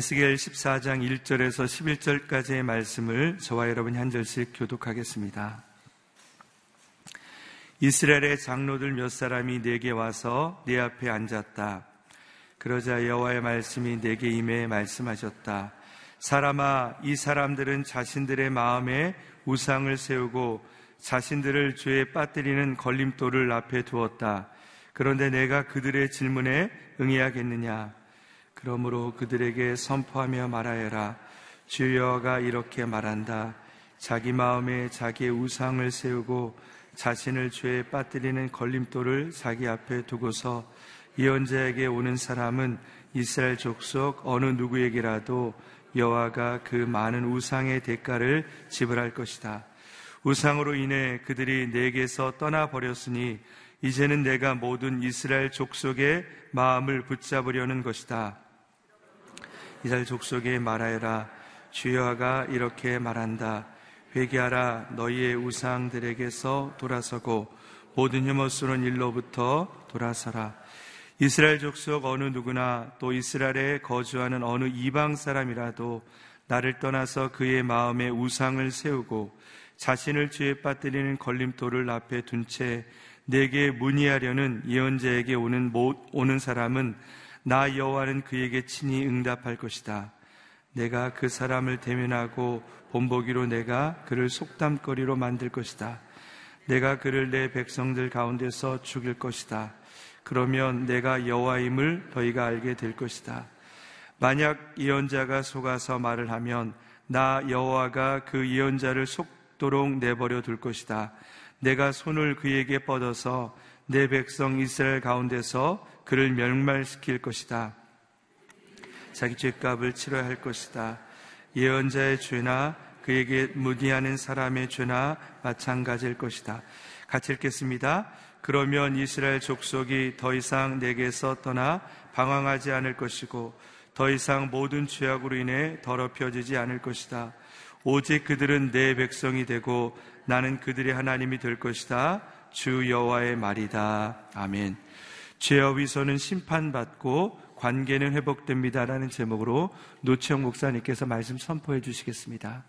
에스겔 14장 1절에서 11절까지의 말씀을 저와 여러분 한 절씩 교독하겠습니다. 이스라엘의 장로들 몇 사람이 내게 와서 내 앞에 앉았다. 그러자 여호와의 말씀이 내게 임해 말씀하셨다. 사람아, 이 사람들은 자신들의 마음에 우상을 세우고 자신들을 죄에 빠뜨리는 걸림돌을 앞에 두었다. 그런데 내가 그들의 질문에 응해야겠느냐? 그러므로 그들에게 선포하며 말하여라. 주여가 이렇게 말한다. 자기 마음에 자기의 우상을 세우고 자신을 죄에 빠뜨리는 걸림돌을 자기 앞에 두고서 예언자에게 오는 사람은 이스라엘 족속 어느 누구에게라도 여호와가 그 많은 우상의 대가를 지불할 것이다. 우상으로 인해 그들이 내게서 떠나 버렸으니 이제는 내가 모든 이스라엘 족속의 마음을 붙잡으려는 것이다. 이스라엘 족속에 말하여라. 주여가 이렇게 말한다. 회개하라. 너희의 우상들에게서 돌아서고 모든 혐오스러운 일로부터 돌아서라. 이스라엘 족속 어느 누구나 또 이스라엘에 거주하는 어느 이방 사람이라도 나를 떠나서 그의 마음에 우상을 세우고 자신을 죄에 빠뜨리는 걸림돌을 앞에 둔 채 내게 문의하려는 예언자에게 오는 오는 사람은 나 여호와는 그에게 친히 응답할 것이다. 내가 그 사람을 대면하고 본보기로 내가 그를 속담거리로 만들 것이다. 내가 그를 내 백성들 가운데서 죽일 것이다. 그러면 내가 여호와임을 너희가 알게 될 것이다. 만약 예언자가 속아서 말을 하면 나 여호와가 그 예언자를 속도록 내버려 둘 것이다. 내가 손을 그에게 뻗어서 내 백성 이스라엘 가운데서 그를 멸말시킬 것이다. 자기 죄값을 치러야 할 것이다. 예언자의 죄나 그에게 무디하는 사람의 죄나 마찬가지일 것이다. 같이 읽겠습니다. 그러면 이스라엘 족속이 더 이상 내게서 떠나 방황하지 않을 것이고 더 이상 모든 죄악으로 인해 더럽혀지지 않을 것이다. 오직 그들은 내 백성이 되고 나는 그들의 하나님이 될 것이다. 주 여호와의 말이다. 아멘. 죄와 위선은 심판받고 관계는 회복됩니다라는 제목으로 노치영 목사님께서 말씀 선포해 주시겠습니다.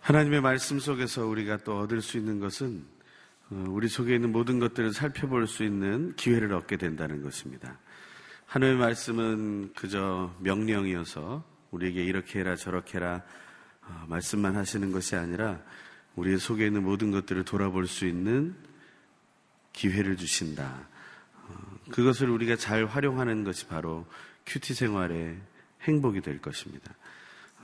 하나님의 말씀 속에서 우리가 또 얻을 수 있는 것은 어, 우리 속에 있는 모든 것들을 살펴볼 수 있는 기회를 얻게 된다는 것입니다. 하나님의 말씀은 그저 명령이어서 우리에게 이렇게 해라 저렇게 해라 어, 말씀만 하시는 것이 아니라 우리 속에 있는 모든 것들을 돌아볼 수 있는 기회를 주신다. 어, 그것을 우리가 잘 활용하는 것이 바로 큐티 생활의 행복이 될 것입니다.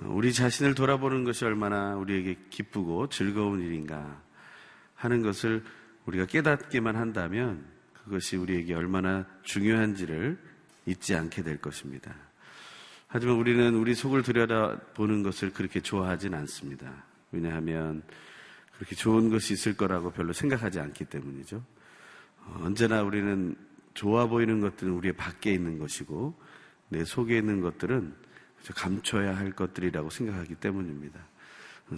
우리 자신을 돌아보는 것이 얼마나 우리에게 기쁘고 즐거운 일인가 하는 것을 우리가 깨닫기만 한다면 그것이 우리에게 얼마나 중요한지를 잊지 않게 될 것입니다. 하지만 우리는 우리 속을 들여다보는 것을 그렇게 좋아하진 않습니다. 왜냐하면 그렇게 좋은 것이 있을 거라고 별로 생각하지 않기 때문이죠. 어, 언제나 우리는 좋아 보이는 것들은 우리의 밖에 있는 것이고 내 속에 있는 것들은 감춰야 할 것들이라고 생각하기 때문입니다.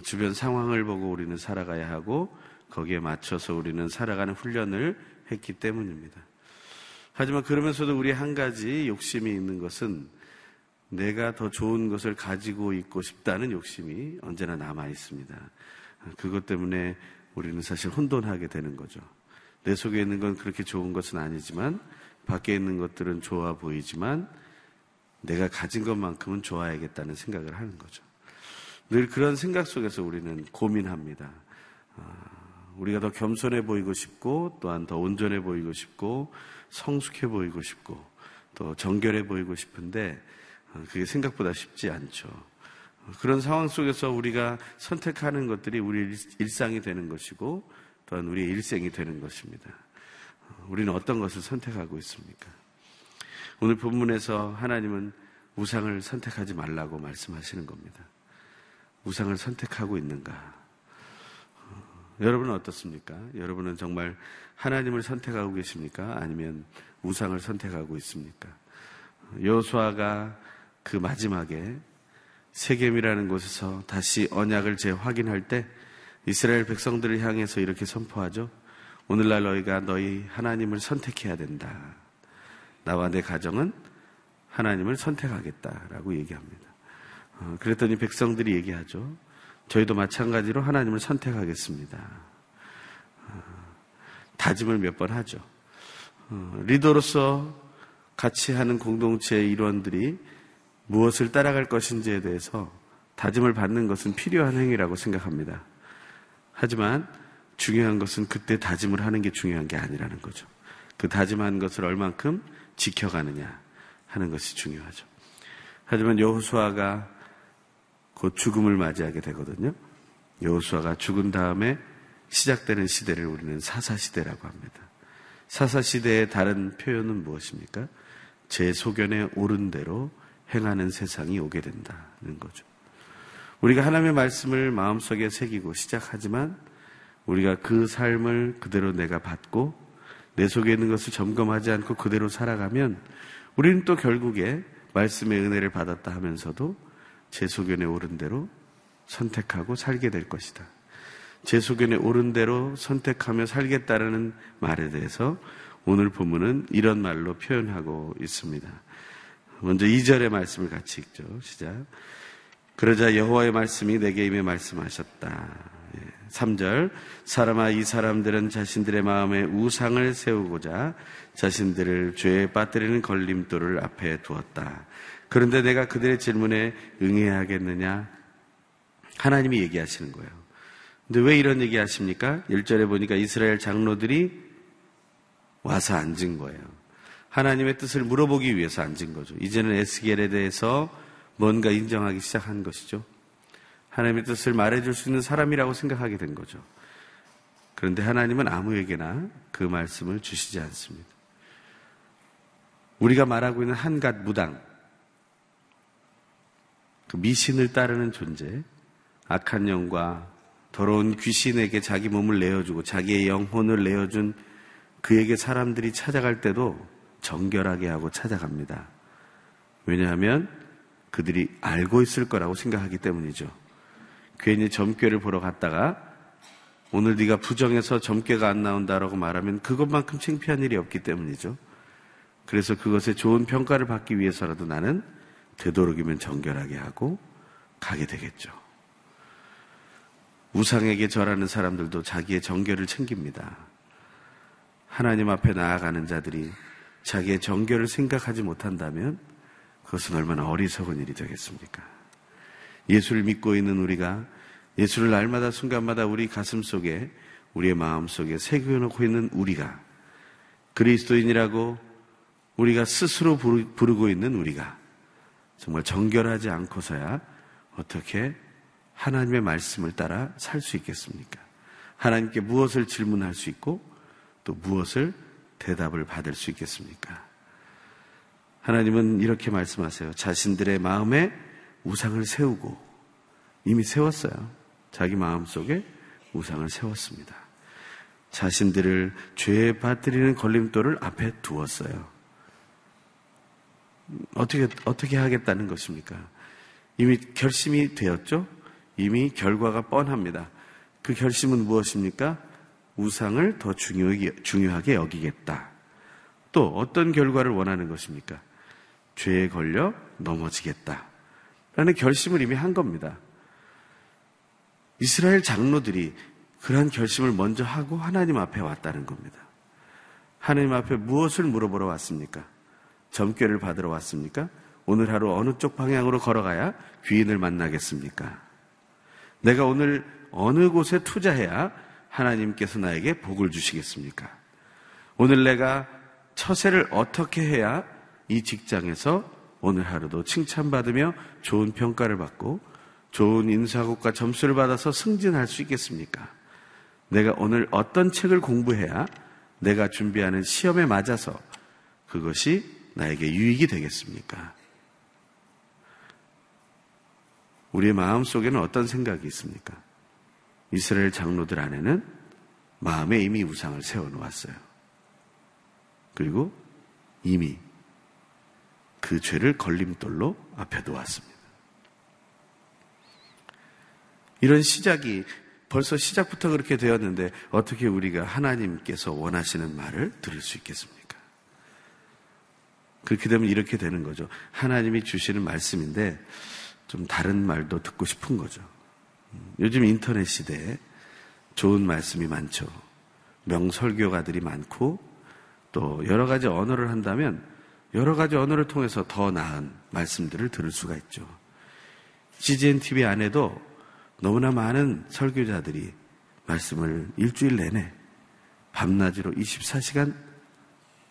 주변 상황을 보고 우리는 살아가야 하고 거기에 맞춰서 우리는 살아가는 훈련을 했기 때문입니다. 하지만 그러면서도 우리 한 가지 욕심이 있는 것은 내가 더 좋은 것을 가지고 있고 싶다는 욕심이 언제나 남아 있습니다. 그것 때문에 우리는 사실 혼돈하게 되는 거죠. 내 속에 있는 건 그렇게 좋은 것은 아니지만 밖에 있는 것들은 좋아 보이지만 내가 가진 것만큼은 좋아야겠다는 생각을 하는 거죠. 늘 그런 생각 속에서 우리는 고민합니다. 아, 우리가 더 겸손해 보이고 싶고 또한 더 온전해 보이고 싶고 성숙해 보이고 싶고 또 정결해 보이고 싶은데 아, 그게 생각보다 쉽지 않죠. 그런 상황 속에서 우리가 선택하는 것들이 우리 일상이 되는 것이고 또한 우리의 일생이 되는 것입니다. 우리는 어떤 것을 선택하고 있습니까? 오늘 본문에서 하나님은 우상을 선택하지 말라고 말씀하시는 겁니다. 우상을 선택하고 있는가? 어, 여러분은 어떻습니까? 여러분은 정말 하나님을 선택하고 계십니까? 아니면 우상을 선택하고 있습니까? 여수아가 그 마지막에 세겜이라는 곳에서 다시 언약을 재확인할 때 이스라엘 백성들을 향해서 이렇게 선포하죠. 오늘날 너희가 너희 하나님을 선택해야 된다. 나와 내 가정은 하나님을 선택하겠다라고 얘기합니다. 어, 그랬더니 백성들이 얘기하죠. 저희도 마찬가지로 하나님을 선택하겠습니다. 어, 다짐을 몇 번 하죠. 어, 리더로서 같이 하는 공동체의 일원들이 무엇을 따라갈 것인지에 대해서 다짐을 받는 것은 필요한 행위라고 생각합니다. 하지만 중요한 것은 그때 다짐을 하는 게 중요한 게 아니라는 거죠. 그 다짐한 것을 얼만큼 지켜가느냐 하는 것이 중요하죠. 하지만 여호수아가 곧 죽음을 맞이하게 되거든요. 여호수아가 죽은 다음에 시작되는 시대를 우리는 사사 시대라고 합니다. 사사 시대의 다른 표현은 무엇입니까? 제 소견에 옳은 대로 행하는 세상이 오게 된다는 거죠. 우리가 하나님의 말씀을 마음속에 새기고 시작하지만 우리가 그 삶을 그대로 내가 받고 내 속에 있는 것을 점검하지 않고 그대로 살아가면 우리는 또 결국에 말씀의 은혜를 받았다 하면서도 제 소견에 옳은 대로 선택하고 살게 될 것이다. 제 소견에 옳은 대로 선택하며 살겠다라는 말에 대해서 오늘 본문은 이런 말로 표현하고 있습니다. 먼저 2절의 말씀을 같이 읽죠. 시작. 그러자 여호와의 말씀이 내게 임해 말씀하셨다. 3절 예. 사람아 이 사람들은 자신들의 마음에 우상을 세우고자 자신들을 죄에 빠뜨리는 걸림돌을 앞에 두었다. 그런데 내가 그들의 질문에 응해야겠느냐? 하나님이 얘기하시는 거예요. 근데 왜 이런 얘기 하십니까? 1절에 보니까 이스라엘 장로들이 와서 앉은 거예요. 하나님의 뜻을 물어보기 위해서 앉은 거죠. 이제는 에스겔에 대해서 뭔가 인정하기 시작한 것이죠. 하나님의 뜻을 말해줄 수 있는 사람이라고 생각하게 된 거죠. 그런데 하나님은 아무에게나 그 말씀을 주시지 않습니다. 우리가 말하고 있는 한갓 무당, 그 미신을 따르는 존재, 악한 영과 더러운 귀신에게 자기 몸을 내어주고 자기의 영혼을 내어준 그에게 사람들이 찾아갈 때도 정결하게 하고 찾아갑니다. 왜냐하면 그들이 알고 있을 거라고 생각하기 때문이죠. 괜히 점괘를 보러 갔다가 오늘 네가 부정해서 점괘가 안 나온다라고 말하면 그것만큼 창피한 일이 없기 때문이죠. 그래서 그것에 좋은 평가를 받기 위해서라도 나는 되도록이면 정결하게 하고 가게 되겠죠. 우상에게 절하는 사람들도 자기의 정결을 챙깁니다. 하나님 앞에 나아가는 자들이 자기의 정결을 생각하지 못한다면 그것은 얼마나 어리석은 일이 되겠습니까? 예수를 믿고 있는 우리가 예수를 날마다 순간마다 우리 가슴 속에 우리의 마음 속에 새겨놓고 있는 우리가 그리스도인이라고 우리가 스스로 부르고 있는 우리가 정말 정결하지 않고서야 어떻게 하나님의 말씀을 따라 살 수 있겠습니까? 하나님께 무엇을 질문할 수 있고 또 무엇을 대답을 받을 수 있겠습니까? 하나님은 이렇게 말씀하세요. 자신들의 마음에 우상을 세우고 이미 세웠어요. 자기 마음 속에 우상을 세웠습니다. 자신들을 죄에 빠뜨리는 걸림돌을 앞에 두었어요. 어떻게, 어떻게 하겠다는 것입니까? 이미 결심이 되었죠? 이미 결과가 뻔합니다. 그 결심은 무엇입니까? 우상을 더 중요하게, 중요하게 여기겠다. 또 어떤 결과를 원하는 것입니까? 죄에 걸려 넘어지겠다. 라는 결심을 이미 한 겁니다. 이스라엘 장로들이 그러한 결심을 먼저 하고 하나님 앞에 왔다는 겁니다. 하나님 앞에 무엇을 물어보러 왔습니까? 점괘를 받으러 왔습니까? 오늘 하루 어느 쪽 방향으로 걸어가야 귀인을 만나겠습니까? 내가 오늘 어느 곳에 투자해야 하나님께서 나에게 복을 주시겠습니까? 오늘 내가 처세를 어떻게 해야 이 직장에서 오늘 하루도 칭찬받으며 좋은 평가를 받고 좋은 인사국과 점수를 받아서 승진할 수 있겠습니까? 내가 오늘 어떤 책을 공부해야 내가 준비하는 시험에 맞아서 그것이 나에게 유익이 되겠습니까? 우리의 마음 속에는 어떤 생각이 있습니까? 이스라엘 장로들 안에는 마음에 이미 우상을 세워놓았어요. 그리고 이미 그 죄를 걸림돌로 앞에 놓았습니다. 이런 시작이 벌써 시작부터 그렇게 되었는데 어떻게 우리가 하나님께서 원하시는 말을 들을 수 있겠습니까? 그렇게 되면 이렇게 되는 거죠. 하나님이 주시는 말씀인데 좀 다른 말도 듣고 싶은 거죠. 요즘 인터넷 시대에 좋은 말씀이 많죠. 명설교가들이 많고 또 여러 가지 언어를 한다면 여러 가지 언어를 통해서 더 나은 말씀들을 들을 수가 있죠. CGN TV 안에도 너무나 많은 설교자들이 말씀을 일주일 내내 밤낮으로 24시간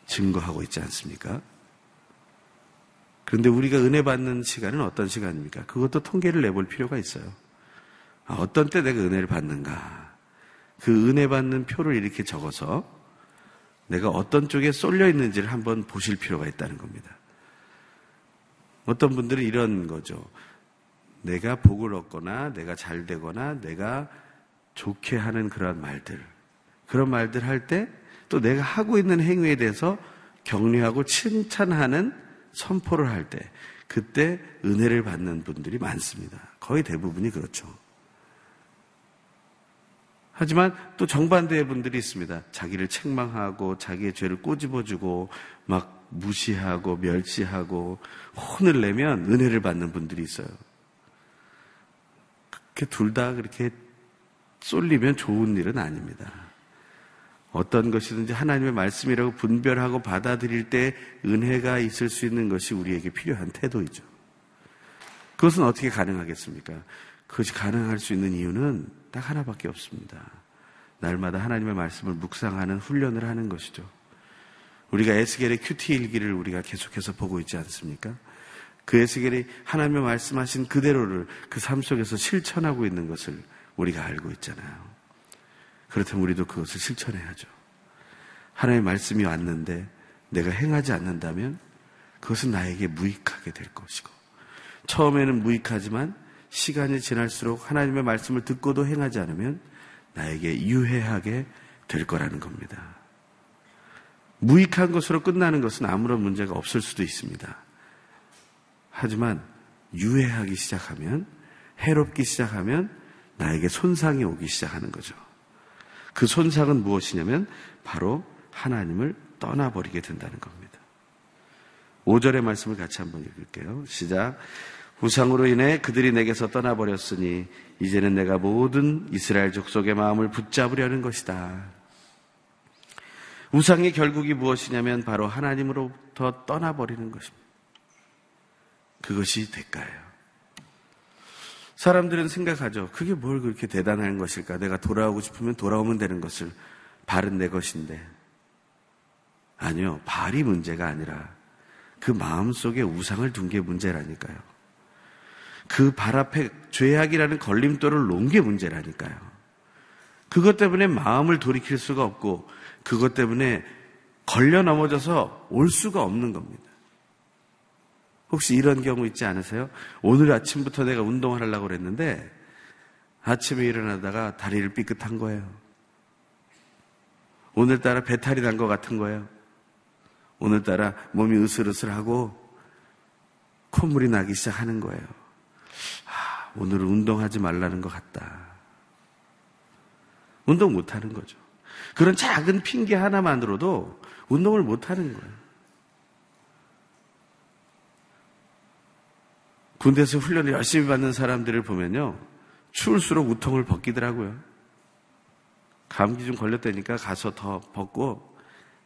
증거하고 있지 않습니까? 그런데 우리가 은혜 받는 시간은 어떤 시간입니까? 그것도 통계를 내볼 필요가 있어요. 아, 어떤 때 내가 은혜를 받는가? 그 은혜 받는 표를 이렇게 적어서 내가 어떤 쪽에 쏠려 있는지를 한번 보실 필요가 있다는 겁니다. 어떤 분들은 이런 거죠. 내가 복을 얻거나 내가 잘 되거나 내가 좋게 하는 그런 말들. 그런 말들 할 때 또 내가 하고 있는 행위에 대해서 격려하고 칭찬하는 선포를 할 때 그때 은혜를 받는 분들이 많습니다. 거의 대부분이 그렇죠. 하지만 또 정반대의 분들이 있습니다. 자기를 책망하고 자기의 죄를 꼬집어주고 막 무시하고 멸시하고 혼을 내면 은혜를 받는 분들이 있어요. 그렇게 둘 다 그렇게 쏠리면 좋은 일은 아닙니다. 어떤 것이든지 하나님의 말씀이라고 분별하고 받아들일 때 은혜가 있을 수 있는 것이 우리에게 필요한 태도이죠. 그것은 어떻게 가능하겠습니까? 그것이 가능할 수 있는 이유는 딱 하나밖에 없습니다. 날마다 하나님의 말씀을 묵상하는 훈련을 하는 것이죠. 우리가 에스겔의 큐티 일기를 우리가 계속해서 보고 있지 않습니까? 그 에스겔이 하나님의 말씀하신 그대로를 그 삶 속에서 실천하고 있는 것을 우리가 알고 있잖아요. 그렇다면 우리도 그것을 실천해야죠. 하나님의 말씀이 왔는데 내가 행하지 않는다면 그것은 나에게 무익하게 될 것이고 처음에는 무익하지만 시간이 지날수록 하나님의 말씀을 듣고도 행하지 않으면 나에게 유해하게 될 거라는 겁니다. 무익한 것으로 끝나는 것은 아무런 문제가 없을 수도 있습니다. 하지만 유해하기 시작하면 해롭기 시작하면 나에게 손상이 오기 시작하는 거죠. 그 손상은 무엇이냐면 바로 하나님을 떠나버리게 된다는 겁니다. 5절의 말씀을 같이 한번 읽을게요. 시작. 우상으로 인해 그들이 내게서 떠나버렸으니 이제는 내가 모든 이스라엘 족속의 마음을 붙잡으려는 것이다. 우상의 결국이 무엇이냐면 바로 하나님으로부터 떠나버리는 것입니다. 그것이 대가예요. 사람들은 생각하죠. 그게 뭘 그렇게 대단한 것일까? 내가 돌아오고 싶으면 돌아오면 되는 것을 발은 내 것인데. 아니요. 발이 문제가 아니라 그 마음 속에 우상을 둔 게 문제라니까요. 그 발 앞에 죄악이라는 걸림돌을 놓은 게 문제라니까요. 그것 때문에 마음을 돌이킬 수가 없고 그것 때문에 걸려 넘어져서 올 수가 없는 겁니다. 혹시 이런 경우 있지 않으세요? 오늘 아침부터 내가 운동을 하려고 그랬는데 아침에 일어나다가 다리를 삐끗한 거예요. 오늘따라 배탈이 난 것 같은 거예요. 오늘따라 몸이 으슬으슬하고 콧물이 나기 시작하는 거예요. 아, 오늘은 운동하지 말라는 것 같다. 운동 못 하는 거죠. 그런 작은 핑계 하나만으로도 운동을 못 하는 거예요. 군대에서 훈련을 열심히 받는 사람들을 보면요. 추울수록 우통을 벗기더라고요. 감기 좀 걸렸다니까 가서 더 벗고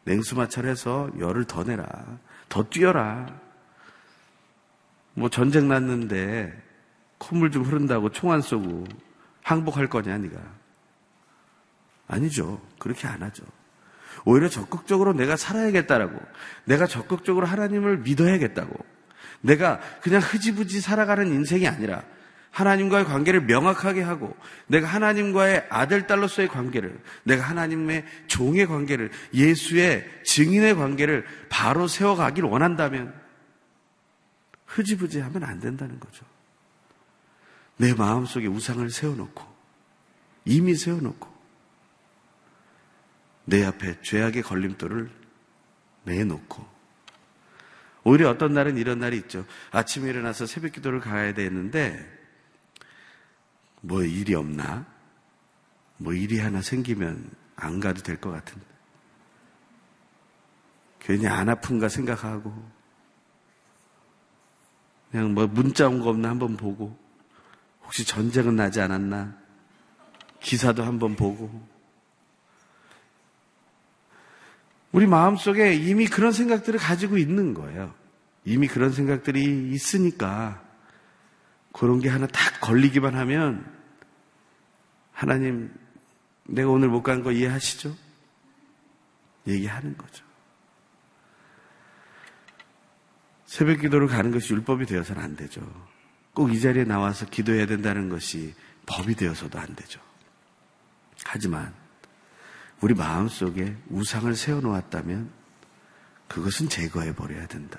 냉수마찰해서 열을 더 내라. 더 뛰어라. 뭐 전쟁 났는데 콧물 좀 흐른다고 총 안 쏘고 항복할 거냐, 네가. 아니죠. 그렇게 안 하죠. 오히려 적극적으로 내가 살아야겠다라고, 내가 적극적으로 하나님을 믿어야겠다고, 내가 그냥 흐지부지 살아가는 인생이 아니라 하나님과의 관계를 명확하게 하고 내가 하나님과의 아들, 딸로서의 관계를 내가 하나님의 종의 관계를 예수의 증인의 관계를 바로 세워가길 원한다면 흐지부지 하면 안 된다는 거죠. 내 마음속에 우상을 세워놓고 이미 세워놓고 내 앞에 죄악의 걸림돌을 내놓고 오히려 어떤 날은 이런 날이 있죠. 아침에 일어나서 새벽 기도를 가야 되는데 뭐 일이 없나? 뭐 일이 하나 생기면 안 가도 될 것 같은데. 괜히 안 아픈가 생각하고, 그냥 뭐 문자 온 거 없나 한번 보고, 혹시 전쟁은 나지 않았나? 기사도 한번 보고. 우리 마음속에 이미 그런 생각들을 가지고 있는 거예요. 이미 그런 생각들이 있으니까 그런 게 하나 딱 걸리기만 하면 하나님 내가 오늘 못 간 거 이해하시죠? 얘기하는 거죠. 새벽 기도를 가는 것이 율법이 되어서는 안 되죠. 꼭 이 자리에 나와서 기도해야 된다는 것이 법이 되어서도 안 되죠. 하지만 우리 마음 속에 우상을 세워놓았다면 그것은 제거해 버려야 된다.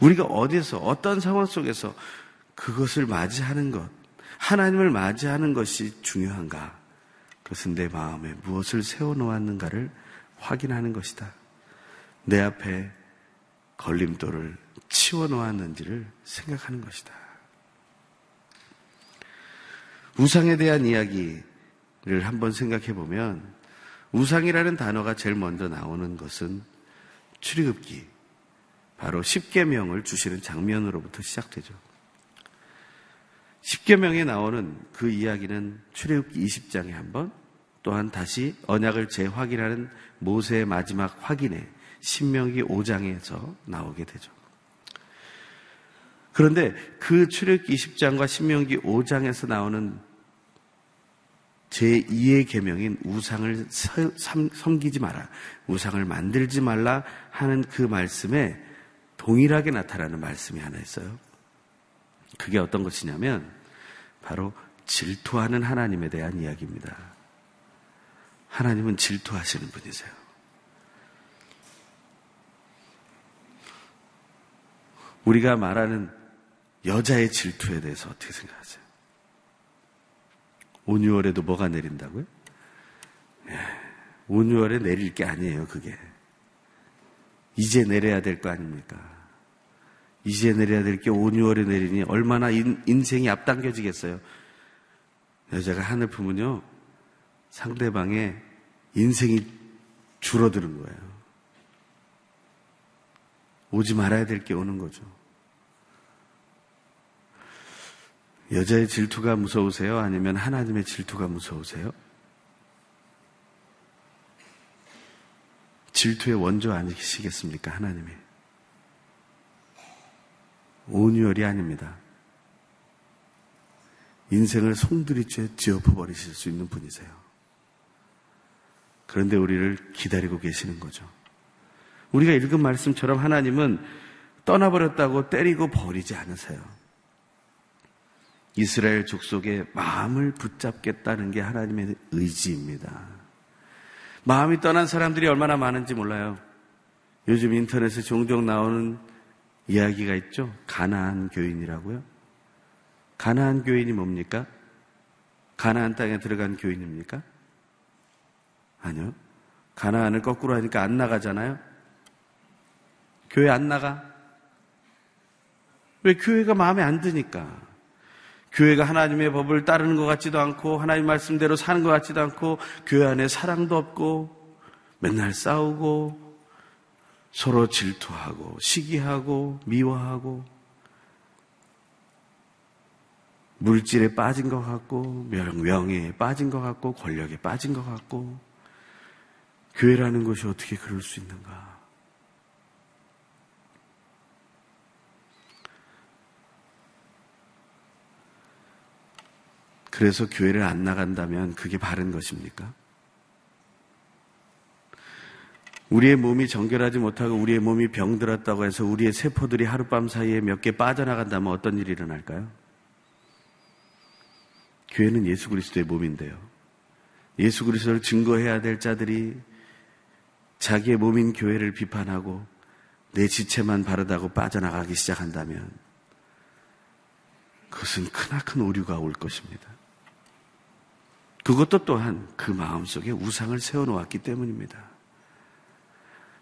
우리가 어디서 어떤 상황 속에서 그것을 맞이하는 것, 하나님을 맞이하는 것이 중요한가? 그것은 내 마음에 무엇을 세워놓았는가를 확인하는 것이다. 내 앞에 걸림돌을 치워놓았는지를 생각하는 것이다. 우상에 대한 이야기를 한번 생각해 보면 우상이라는 단어가 제일 먼저 나오는 것은 출애굽기 바로 십계명을 주시는 장면으로부터 시작되죠. 십계명에 나오는 그 이야기는 출애굽기 20장에 한 번 또한 다시 언약을 재확인하는 모세의 마지막 확인에 신명기 5장에서 나오게 되죠. 그런데 그 출애굽기 20장과 신명기 5장에서 나오는 제2의 계명인 우상을 섬기지 마라. 우상을 만들지 말라 하는 그 말씀에 동일하게 나타나는 말씀이 하나 있어요. 그게 어떤 것이냐면 바로 질투하는 하나님에 대한 이야기입니다. 하나님은 질투하시는 분이세요. 우리가 말하는 여자의 질투에 대해서 어떻게 생각하세요? 온유월에도 뭐가 내린다고요? 예, 온유월에 내릴 게 아니에요, 그게. 이제 내려야 될 거 아닙니까? 이제 내려야 될 게 5, 6월에 내리니 얼마나 인, 인생이 앞당겨지겠어요. 여자가 하늘 품은요, 상대방의 인생이 줄어드는 거예요. 오지 말아야 될 게 오는 거죠. 여자의 질투가 무서우세요? 아니면 하나님의 질투가 무서우세요? 질투의 원조 아니시겠습니까? 하나님이. 온유열이 아닙니다. 인생을 송두리째 지어퍼버리실 수 있는 분이세요. 그런데 우리를 기다리고 계시는 거죠. 우리가 읽은 말씀처럼 하나님은 떠나버렸다고 때리고 버리지 않으세요. 이스라엘 족속의 마음을 붙잡겠다는 게 하나님의 의지입니다. 마음이 떠난 사람들이 얼마나 많은지 몰라요. 요즘 인터넷에 종종 나오는 이야기가 있죠. 가나안 교인이라고요. 가나안 교인이 뭡니까? 가나안 땅에 들어간 교인입니까? 아니요. 가나안을 거꾸로 하니까 안 나가잖아요. 교회 안 나가? 왜 교회가 마음에 안 드니까? 교회가 하나님의 법을 따르는 것 같지도 않고 하나님 말씀대로 사는 것 같지도 않고 교회 안에 사랑도 없고 맨날 싸우고 서로 질투하고 시기하고 미워하고 물질에 빠진 것 같고 명예에 빠진 것 같고 권력에 빠진 것 같고 교회라는 것이 어떻게 그럴 수 있는가? 그래서 교회를 안 나간다면 그게 바른 것입니까? 우리의 몸이 정결하지 못하고 우리의 몸이 병들었다고 해서 우리의 세포들이 하룻밤 사이에 몇 개 빠져나간다면 어떤 일이 일어날까요? 교회는 예수 그리스도의 몸인데요. 예수 그리스도를 증거해야 될 자들이 자기의 몸인 교회를 비판하고 내 지체만 바르다고 빠져나가기 시작한다면 그것은 크나큰 오류가 올 것입니다. 그것도 또한 그 마음속에 우상을 세워놓았기 때문입니다.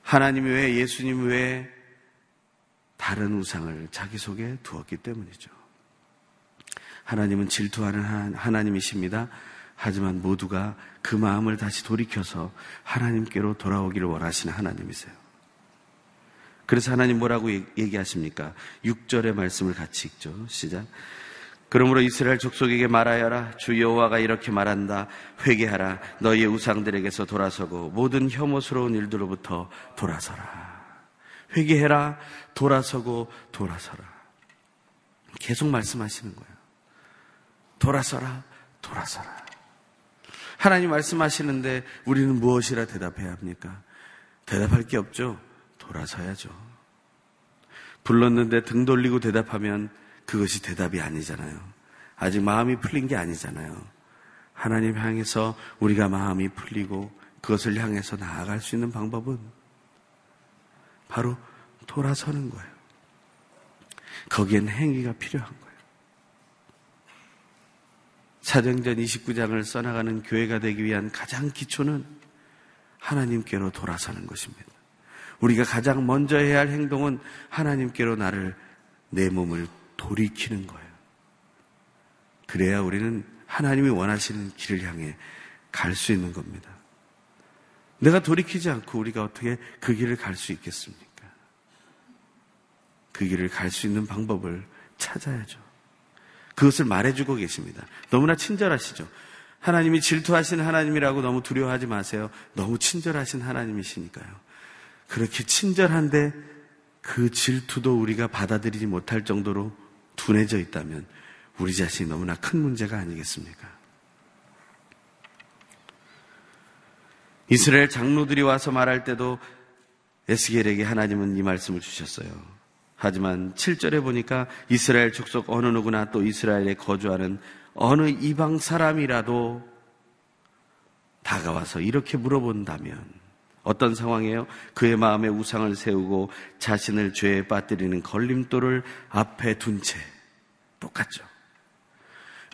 하나님 외에 예수님 외에 다른 우상을 자기 속에 두었기 때문이죠. 하나님은 질투하는 하나님이십니다. 하지만 모두가 그 마음을 다시 돌이켜서 하나님께로 돌아오기를 원하시는 하나님이세요. 그래서 하나님 뭐라고 얘기하십니까? 6절의 말씀을 같이 읽죠. 시작. 그러므로 이스라엘 족속에게 말하여라. 주 여호와가 이렇게 말한다. 회개하라. 너희의 우상들에게서 돌아서고 모든 혐오스러운 일들로부터 돌아서라. 회개해라. 돌아서고 돌아서라. 계속 말씀하시는 거예요. 돌아서라. 돌아서라. 하나님 말씀하시는데 우리는 무엇이라 대답해야 합니까? 대답할 게 없죠. 돌아서야죠. 불렀는데 등 돌리고 대답하면 그것이 대답이 아니잖아요. 아직 마음이 풀린 게 아니잖아요. 하나님 향해서 우리가 마음이 풀리고 그것을 향해서 나아갈 수 있는 방법은 바로 돌아서는 거예요. 거기엔 행위가 필요한 거예요. 사정전 29장을 써나가는 교회가 되기 위한 가장 기초는 하나님께로 돌아서는 것입니다. 우리가 가장 먼저 해야 할 행동은 하나님께로 나를 내 몸을 돌이키는 거예요. 그래야 우리는 하나님이 원하시는 길을 향해 갈 수 있는 겁니다. 내가 돌이키지 않고 우리가 어떻게 그 길을 갈 수 있겠습니까? 그 길을 갈 수 있는 방법을 찾아야죠. 그것을 말해주고 계십니다. 너무나 친절하시죠. 하나님이 질투하신 하나님이라고 너무 두려워하지 마세요. 너무 친절하신 하나님이시니까요. 그렇게 친절한데 그 질투도 우리가 받아들이지 못할 정도로 둔해져 있다면 우리 자신이 너무나 큰 문제가 아니겠습니까? 이스라엘 장로들이 와서 말할 때도 에스겔에게 하나님은 이 말씀을 주셨어요. 하지만 7절에 보니까 이스라엘 족속 어느 누구나 또 이스라엘에 거주하는 어느 이방 사람이라도 다가와서 이렇게 물어본다면 어떤 상황이에요? 그의 마음에 우상을 세우고 자신을 죄에 빠뜨리는 걸림돌을 앞에 둔 채 똑같죠.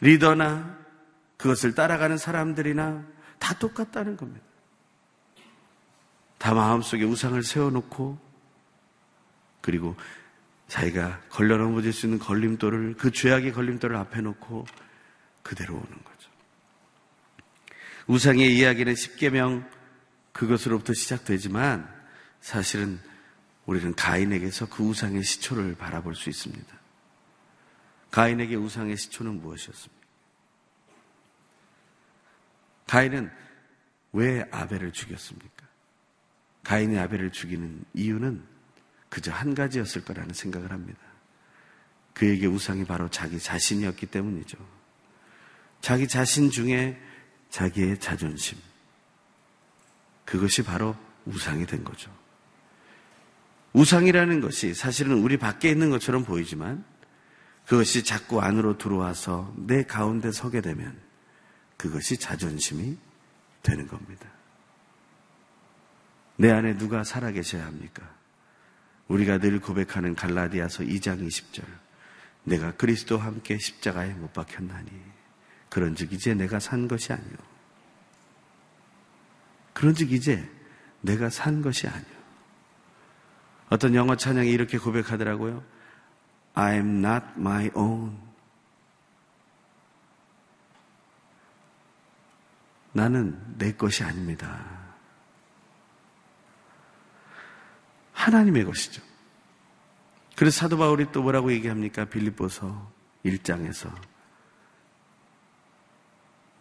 리더나 그것을 따라가는 사람들이나 다 똑같다는 겁니다. 다 마음속에 우상을 세워놓고 그리고 자기가 걸려 넘어질 수 있는 걸림돌을 그 죄악의 걸림돌을 앞에 놓고 그대로 오는 거죠. 우상의 이야기는 십계명 그것으로부터 시작되지만 사실은 우리는 가인에게서 그 우상의 시초를 바라볼 수 있습니다. 가인에게 우상의 시초는 무엇이었습니까? 가인은 왜 아벨을 죽였습니까? 가인이 아벨을 죽이는 이유는 그저 한 가지였을 거라는 생각을 합니다. 그에게 우상이 바로 자기 자신이었기 때문이죠. 자기 자신 중에 자기의 자존심. 그것이 바로 우상이 된 거죠. 우상이라는 것이 사실은 우리 밖에 있는 것처럼 보이지만 그것이 자꾸 안으로 들어와서 내 가운데 서게 되면 그것이 자존심이 되는 겁니다. 내 안에 누가 살아계셔야 합니까? 우리가 늘 고백하는 갈라디아서 2장 20절. 내가 그리스도와 함께 십자가에 못 박혔나니. 그런 즉 이제 내가 산 것이 아니요. 그런 즉 이제 내가 산 것이 아니요. 어떤 영어 찬양이 이렇게 고백하더라고요. I am not my own. 나는 내 것이 아닙니다. 하나님의 것이죠. 그래서 사도 바울이 또 뭐라고 얘기합니까? 빌립보서 1장에서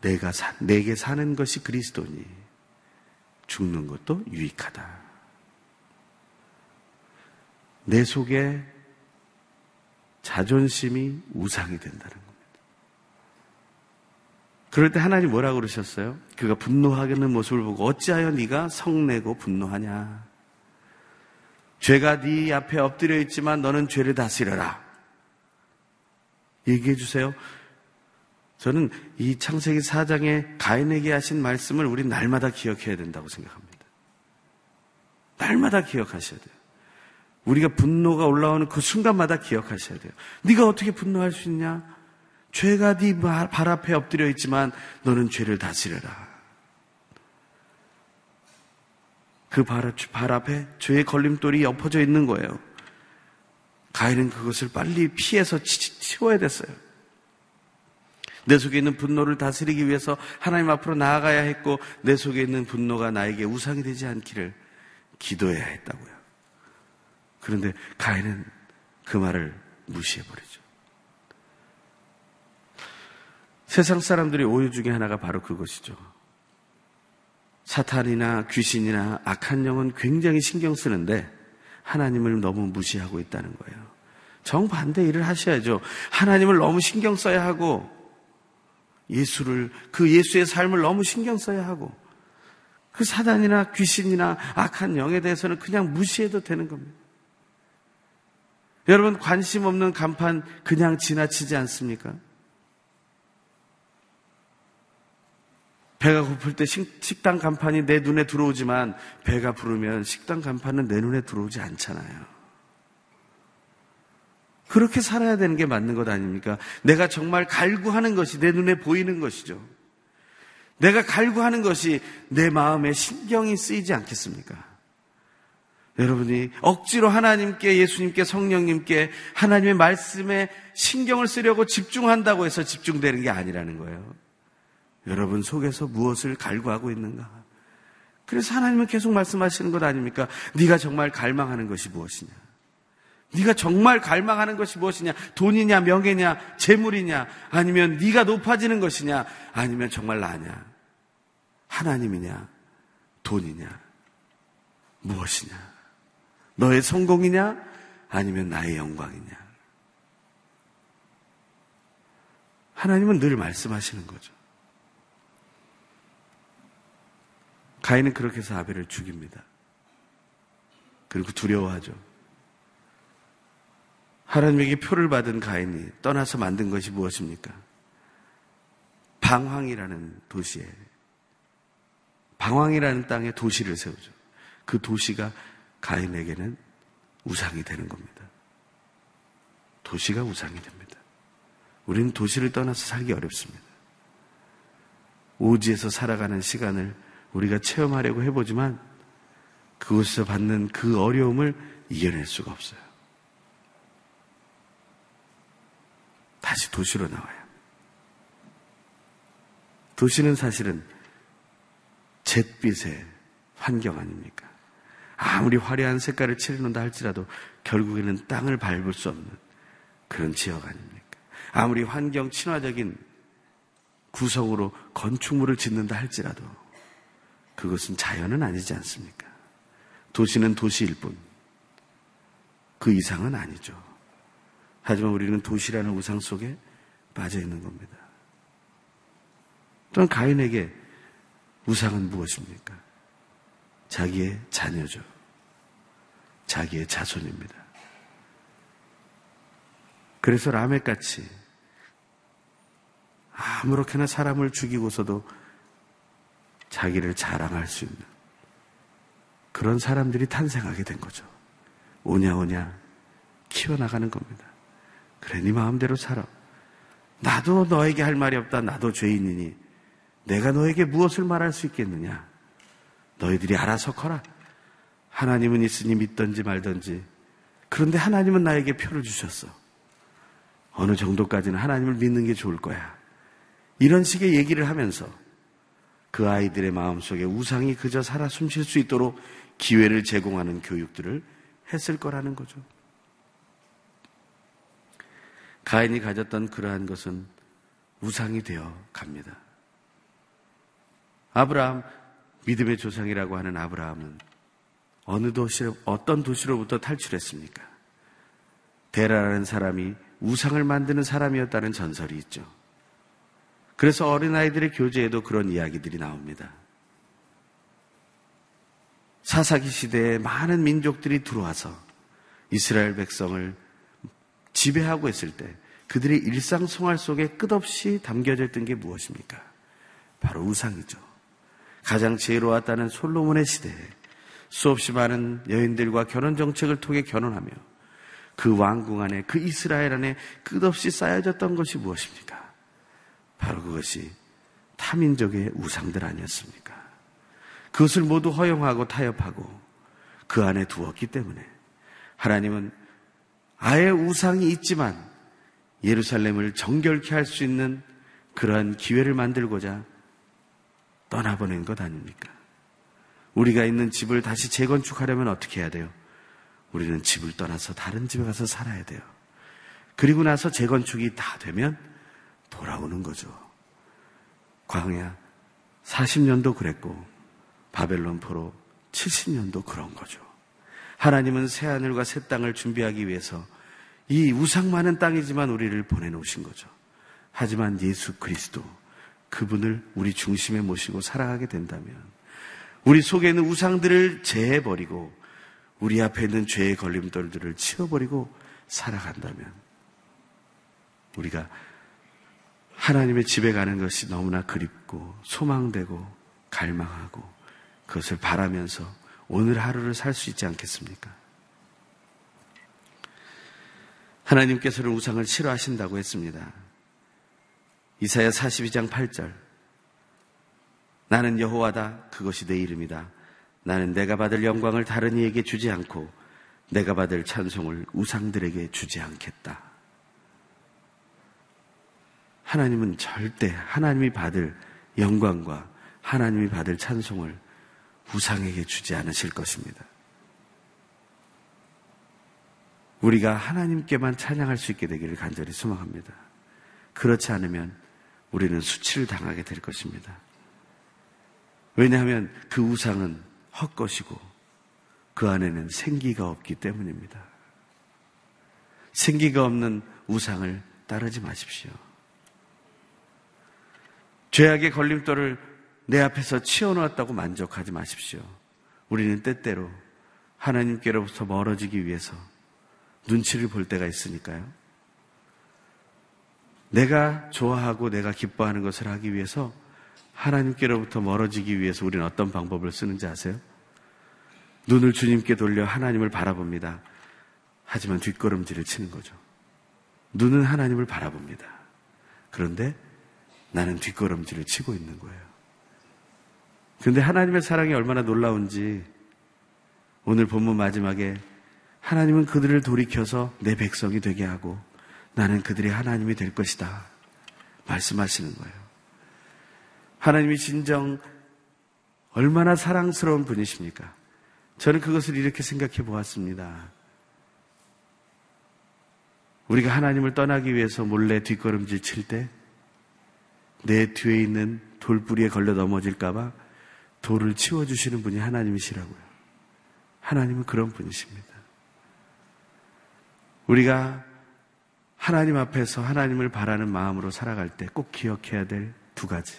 내가 사, 내게 사는 것이 그리스도니 죽는 것도 유익하다. 내 속에 자존심이 우상이 된다는 겁니다. 그럴 때 하나님 뭐라고 그러셨어요? 그가 분노하는 모습을 보고 어찌하여 네가 성내고 분노하냐? 죄가 네 앞에 엎드려 있지만 너는 죄를 다스려라. 얘기해 주세요. 저는 이 창세기 4장에 가인에게 하신 말씀을 우리 날마다 기억해야 된다고 생각합니다. 날마다 기억하셔야 돼요. 우리가 분노가 올라오는 그 순간마다 기억하셔야 돼요. 네가 어떻게 분노할 수 있냐? 죄가 네 발 앞에 엎드려 있지만 너는 죄를 다스려라. 그발 발 앞에 죄의 걸림돌이 엎어져 있는 거예요. 가인은 그것을 빨리 피해서 치워야 됐어요. 내 속에 있는 분노를 다스리기 위해서 하나님 앞으로 나아가야 했고 내 속에 있는 분노가 나에게 우상이 되지 않기를 기도해야 했다고요. 그런데 가인은 그 말을 무시해버리죠. 세상 사람들이 오해 중에 하나가 바로 그것이죠. 사탄이나 귀신이나 악한 영은 굉장히 신경 쓰는데 하나님을 너무 무시하고 있다는 거예요. 정반대 일을 하셔야죠. 하나님을 너무 신경 써야 하고 예수를 그 예수의 삶을 너무 신경 써야 하고 그 사단이나 귀신이나 악한 영에 대해서는 그냥 무시해도 되는 겁니다. 여러분 관심 없는 간판 그냥 지나치지 않습니까? 배가 고플 때 식당 간판이 내 눈에 들어오지만 배가 부르면 식당 간판은 내 눈에 들어오지 않잖아요. 그렇게 살아야 되는 게 맞는 것 아닙니까? 내가 정말 갈구하는 것이 내 눈에 보이는 것이죠. 내가 갈구하는 것이 내 마음에 신경이 쓰이지 않겠습니까? 여러분이 억지로 하나님께, 예수님께, 성령님께 하나님의 말씀에 신경을 쓰려고 집중한다고 해서 집중되는 게 아니라는 거예요. 여러분 속에서 무엇을 갈구하고 있는가? 그래서 하나님은 계속 말씀하시는 것 아닙니까? 네가 정말 갈망하는 것이 무엇이냐? 네가 정말 갈망하는 것이 무엇이냐? 돈이냐, 명예냐, 재물이냐, 아니면 네가 높아지는 것이냐, 아니면 정말 나냐? 하나님이냐, 돈이냐, 무엇이냐? 너의 성공이냐, 아니면 나의 영광이냐? 하나님은 늘 말씀하시는 거죠. 가인은 그렇게 해서 아벨을 죽입니다. 그리고 두려워하죠. 하나님에게 표를 받은 가인이 떠나서 만든 것이 무엇입니까? 방황이라는 도시에 방황이라는 땅에 도시를 세우죠. 그 도시가 가인에게는 우상이 되는 겁니다. 도시가 우상이 됩니다. 우리는 도시를 떠나서 살기 어렵습니다. 오지에서 살아가는 시간을 우리가 체험하려고 해보지만 그곳에서 받는 그 어려움을 이겨낼 수가 없어요. 다시 도시로 나와요. 도시는 사실은 잿빛의 환경 아닙니까? 아무리 화려한 색깔을 칠해놓는다 할지라도 결국에는 땅을 밟을 수 없는 그런 지역 아닙니까? 아무리 환경 친화적인 구성으로 건축물을 짓는다 할지라도 그것은 자연은 아니지 않습니까? 도시는 도시일 뿐. 그 이상은 아니죠. 하지만 우리는 도시라는 우상 속에 빠져 있는 겁니다. 또한 가인에게 우상은 무엇입니까? 자기의 자녀죠. 자기의 자손입니다. 그래서 라멕같이 아무렇게나 사람을 죽이고서도 자기를 자랑할 수 있는 그런 사람들이 탄생하게 된 거죠. 오냐오냐 키워나가는 겁니다. 그래, 네 마음대로 살아. 나도 너에게 할 말이 없다. 나도 죄인이니. 내가 너에게 무엇을 말할 수 있겠느냐? 너희들이 알아서 커라. 하나님은 있으니 믿던지 말던지. 그런데 하나님은 나에게 표를 주셨어. 어느 정도까지는 하나님을 믿는 게 좋을 거야. 이런 식의 얘기를 하면서 그 아이들의 마음속에 우상이 그저 살아 숨쉴 수 있도록 기회를 제공하는 교육들을 했을 거라는 거죠. 가인이 가졌던 그러한 것은 우상이 되어 갑니다. 아브라함, 믿음의 조상이라고 하는 아브라함은 어느 도시, 어떤 도시로부터 탈출했습니까? 데라라는 사람이 우상을 만드는 사람이었다는 전설이 있죠. 그래서 어린아이들의 교재에도 그런 이야기들이 나옵니다. 사사기 시대에 많은 민족들이 들어와서 이스라엘 백성을 지배하고 있을 때 그들의 일상 생활 속에 끝없이 담겨져 있던 게 무엇입니까? 바로 우상이죠. 가장 지혜로웠다는 솔로몬의 시대에 수없이 많은 여인들과 결혼 정책을 통해 결혼하며 그 왕궁 안에 그 이스라엘 안에 끝없이 쌓여졌던 것이 무엇입니까? 바로 그것이 타민족의 우상들 아니었습니까? 그것을 모두 허용하고 타협하고 그 안에 두었기 때문에 하나님은 아예 우상이 있지만 예루살렘을 정결케 할 수 있는 그러한 기회를 만들고자 떠나보낸 것 아닙니까? 우리가 있는 집을 다시 재건축하려면 어떻게 해야 돼요? 우리는 집을 떠나서 다른 집에 가서 살아야 돼요. 그리고 나서 재건축이 다 되면 돌아오는 거죠. 광야 40년도 그랬고 바벨론 포로 70년도 그런 거죠. 하나님은 새 하늘과 새 땅을 준비하기 위해서 이 우상 많은 땅이지만 우리를 보내놓으신 거죠. 하지만 예수 그리스도 그분을 우리 중심에 모시고 살아가게 된다면 우리 속에 있는 우상들을 제해버리고 우리 앞에 있는 죄의 걸림돌들을 치워버리고 살아간다면 우리가 하나님의 집에 가는 것이 너무나 그립고 소망되고 갈망하고 그것을 바라면서 오늘 하루를 살 수 있지 않겠습니까? 하나님께서는 우상을 싫어하신다고 했습니다. 이사야 42장 8절. 나는 여호와다. 그것이 내 이름이다. 나는 내가 받을 영광을 다른 이에게 주지 않고 내가 받을 찬송을 우상들에게 주지 않겠다. 하나님은 절대 하나님이 받을 영광과 하나님이 받을 찬송을 우상에게 주지 않으실 것입니다. 우리가 하나님께만 찬양할 수 있게 되기를 간절히 소망합니다. 그렇지 않으면 우리는 수치를 당하게 될 것입니다. 왜냐하면 그 우상은 헛것이고 그 안에는 생기가 없기 때문입니다. 생기가 없는 우상을 따르지 마십시오. 죄악의 걸림돌을 내 앞에서 치워놓았다고 만족하지 마십시오. 우리는 때때로 하나님께로부터 멀어지기 위해서 눈치를 볼 때가 있으니까요. 내가 좋아하고 내가 기뻐하는 것을 하기 위해서 하나님께로부터 멀어지기 위해서 우리는 어떤 방법을 쓰는지 아세요? 눈을 주님께 돌려 하나님을 바라봅니다. 하지만 뒷걸음질을 치는 거죠. 눈은 하나님을 바라봅니다. 그런데 나는 뒷걸음질을 치고 있는 거예요. 그런데 하나님의 사랑이 얼마나 놀라운지 오늘 본문 마지막에 하나님은 그들을 돌이켜서 내 백성이 되게 하고 나는 그들의 하나님이 될 것이다. 말씀하시는 거예요. 하나님이 진정 얼마나 사랑스러운 분이십니까? 저는 그것을 이렇게 생각해 보았습니다. 우리가 하나님을 떠나기 위해서 몰래 뒷걸음질 칠 때 내 뒤에 있는 돌뿌리에 걸려 넘어질까봐 돌을 치워주시는 분이 하나님이시라고요. 하나님은 그런 분이십니다. 우리가 하나님 앞에서 하나님을 바라는 마음으로 살아갈 때 꼭 기억해야 될 두 가지.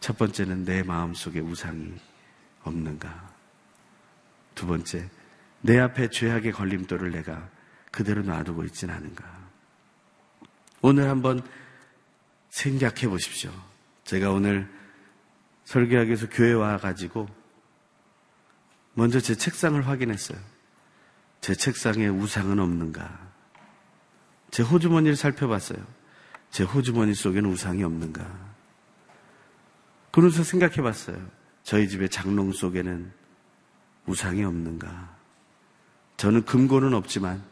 첫 번째는 내 마음 속에 우상이 없는가. 두 번째, 내 앞에 죄악의 걸림돌을 내가 그대로 놔두고 있진 않은가. 오늘 한번 생각해 보십시오. 제가 오늘 위해서 교회 와가지고 먼저 제 책상을 확인했어요. 제 책상에 우상은 없는가? 제 호주머니를 살펴봤어요. 제 호주머니 속에는 우상이 없는가? 그러면서 생각해 봤어요. 저희 집의 장롱 속에는 우상이 없는가? 저는 금고는 없지만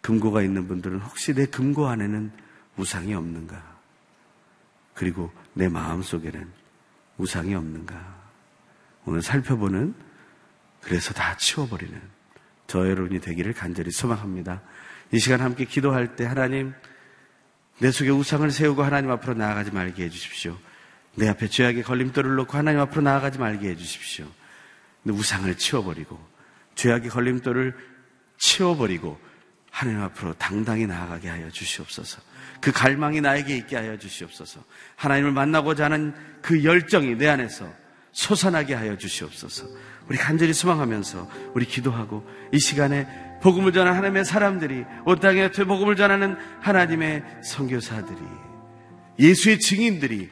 금고가 있는 분들은 혹시 내 금고 안에는 우상이 없는가? 그리고 내 마음 속에는 우상이 없는가? 오늘 살펴보는 그래서 다 치워버리는 저 여러분이 되기를 간절히 소망합니다. 이 시간 함께 기도할 때 하나님 내 속에 우상을 세우고 하나님 앞으로 나아가지 말게 해주십시오. 내 앞에 죄악의 걸림돌을 놓고 하나님 앞으로 나아가지 말게 해주십시오. 우상을 치워버리고 죄악의 걸림돌을 치워버리고 하나님 앞으로 당당히 나아가게 하여 주시옵소서. 그 갈망이 나에게 있게 하여 주시옵소서. 하나님을 만나고자 하는 그 열정이 내 안에서 솟아나게 하여 주시옵소서. 우리 간절히 소망하면서 우리 기도하고 이 시간에 복음을 전하는 하나님의 사람들이 온 땅에 복음을 전하는 하나님의 선교사들이 예수의 증인들이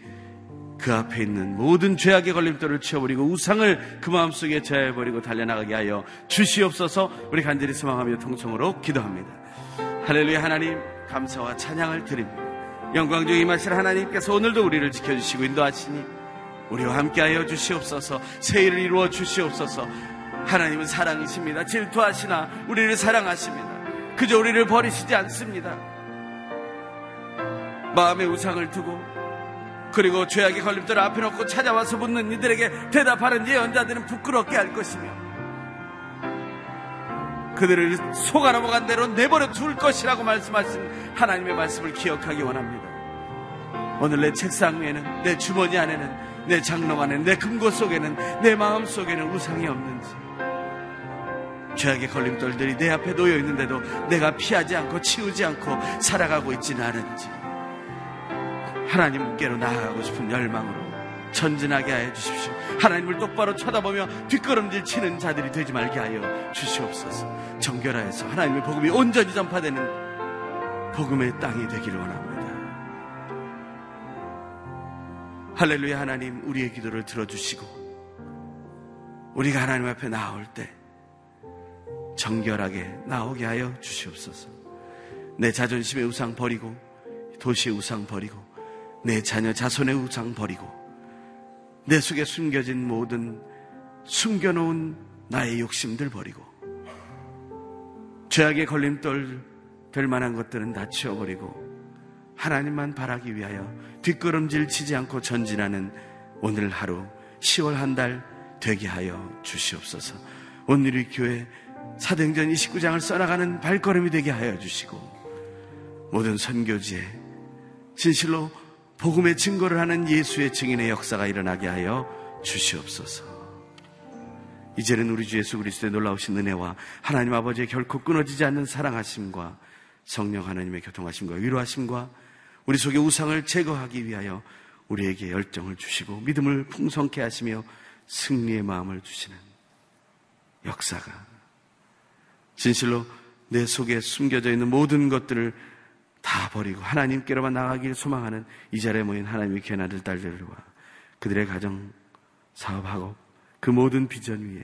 그 앞에 있는 모든 죄악의 걸림돌을 치워버리고 우상을 그 마음속에 제해버리고 달려나가게 하여 주시옵소서 우리 간절히 소망하며 통성으로 기도합니다. 할렐루야 하나님 감사와 찬양을 드립니다. 영광 중에 임하실 하나님께서 오늘도 우리를 지켜주시고 인도하시니 우리와 함께하여 주시옵소서 새 일을 이루어 주시옵소서 하나님은 사랑이십니다. 질투하시나 우리를 사랑하십니다. 그저 우리를 버리시지 않습니다. 마음의 우상을 두고 그리고 죄악의 걸림돌 앞에 놓고 찾아와서 묻는 이들에게 대답하는 예언자들은 부끄럽게 할 것이며 그들을 속아 넘어간 대로 내버려 둘 것이라고 말씀하신 하나님의 말씀을 기억하기 원합니다. 오늘 내 책상 위에는 내 주머니 안에는 내 장롱 안에 내 금고 속에는 내 마음 속에는 우상이 없는지 죄악의 걸림돌들이 내 앞에 놓여 있는데도 내가 피하지 않고 치우지 않고 살아가고 있지는 않은지 하나님께로 나아가고 싶은 열망으로 전진하게 하여 주십시오. 하나님을 똑바로 쳐다보며 뒷걸음질 치는 자들이 되지 말게 하여 주시옵소서. 정결하여서 하나님의 복음이 온전히 전파되는 복음의 땅이 되기를 원합니다. 할렐루야 하나님 우리의 기도를 들어주시고 우리가 하나님 앞에 나올 때 정결하게 나오게 하여 주시옵소서. 내 자존심의 우상 버리고 도시의 우상 버리고 내 자녀 자손의 우상 버리고 내 속에 숨겨진 모든 숨겨놓은 나의 욕심들 버리고 죄악의 걸림돌 될 만한 것들은 다 치워버리고 하나님만 바라기 위하여 뒷걸음질 치지 않고 전진하는 오늘 하루 10월 한 달 되게 하여 주시옵소서. 오늘 이 교회 사도행전 29장을 써나가는 발걸음이 되게 하여 주시고 모든 선교지에 진실로 복음의 증거를 하는 예수의 증인의 역사가 일어나게 하여 주시옵소서. 이제는 우리 주 예수 그리스도의 놀라우신 은혜와 하나님 아버지의 결코 끊어지지 않는 사랑하심과 성령 하나님의 교통하심과 위로하심과 우리 속의 우상을 제거하기 위하여 우리에게 열정을 주시고 믿음을 풍성케 하시며 승리의 마음을 주시는 역사가 진실로 내 속에 숨겨져 있는 모든 것들을 다 버리고 하나님께로만 나가길 소망하는 이 자리에 모인 하나님의 귀한 아들 딸들과 그들의 가정, 사업하고 그 모든 비전 위에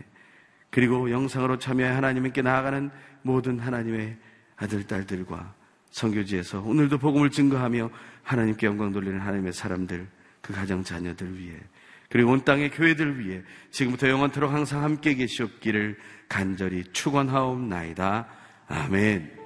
그리고 영상으로 참여해 하나님께 나아가는 모든 하나님의 아들 딸들과 성교지에서 오늘도 복음을 증거하며 하나님께 영광 돌리는 하나님의 사람들, 그 가정 자녀들 위해 그리고 온 땅의 교회들 위해 지금부터 영원토록 항상 함께 계시옵기를 간절히 축원하옵나이다. 아멘.